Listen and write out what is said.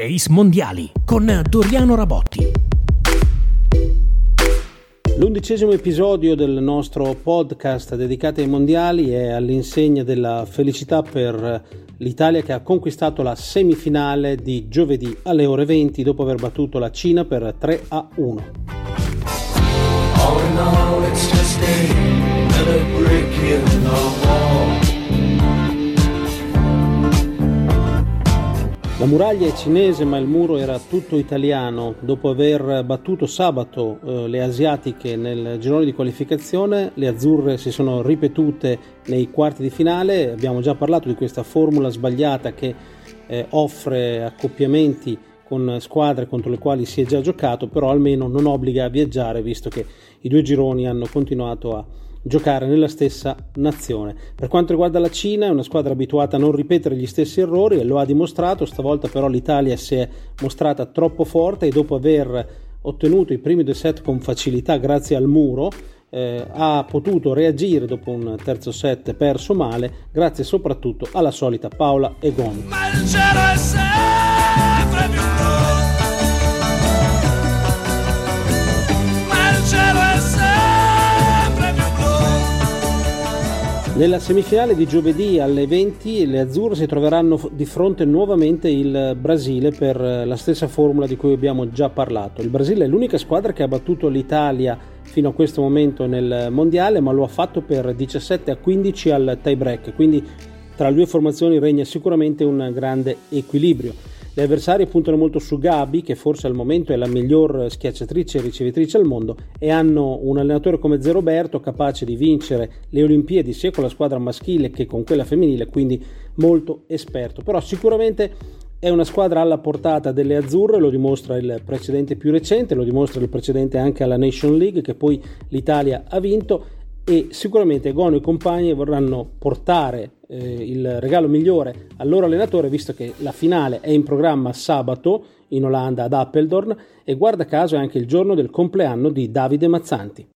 Ace Mondiali con Doriano Rabotti. L'undicesimo episodio del nostro podcast dedicato ai mondiali è all'insegna della felicità per l'Italia che ha conquistato la semifinale di giovedì alle ore 20 dopo aver battuto la Cina per 3 a 1. La muraglia è cinese ma il muro era tutto italiano. Dopo aver battuto sabato eh, le asiatiche nel girone di qualificazione, le azzurre si sono ripetute nei quarti di finale. Abbiamo già parlato di questa formula sbagliata che eh, offre accoppiamenti con squadre contro le quali si è già giocato, però almeno non obbliga a viaggiare visto che i due gironi hanno continuato a giocare nella stessa nazione. Per quanto riguarda la Cina, è una squadra abituata a non ripetere gli stessi errori e lo ha dimostrato, stavolta però l'Italia si è mostrata troppo forte e dopo aver ottenuto i primi due set con facilità grazie al muro, eh, ha potuto reagire dopo un terzo set perso male, grazie soprattutto alla solita Paola Egon. Nella semifinale di giovedì alle 20 le azzurre si troveranno di fronte nuovamente il Brasile per la stessa formula di cui abbiamo già parlato. Il Brasile è l'unica squadra che ha battuto l'Italia fino a questo momento nel mondiale, ma lo ha fatto per 17 a 15 al tie break, quindi tra le due formazioni regna sicuramente un grande equilibrio. Le avversarie puntano molto su Gabi, che forse al momento è la miglior schiacciatrice e ricevitrice al mondo, e hanno un allenatore come Zeroberto capace di vincere le Olimpiadi sia con la squadra maschile che con quella femminile, quindi molto esperto. Però sicuramente è una squadra alla portata delle azzurre, lo dimostra il precedente più recente, lo dimostra il precedente anche alla Nation League che poi l'Italia ha vinto e sicuramente Gono e compagni vorranno portare eh, il regalo migliore al loro allenatore visto che la finale è in programma sabato in Olanda ad Appeldorn e guarda caso è anche il giorno del compleanno di Davide Mazzanti.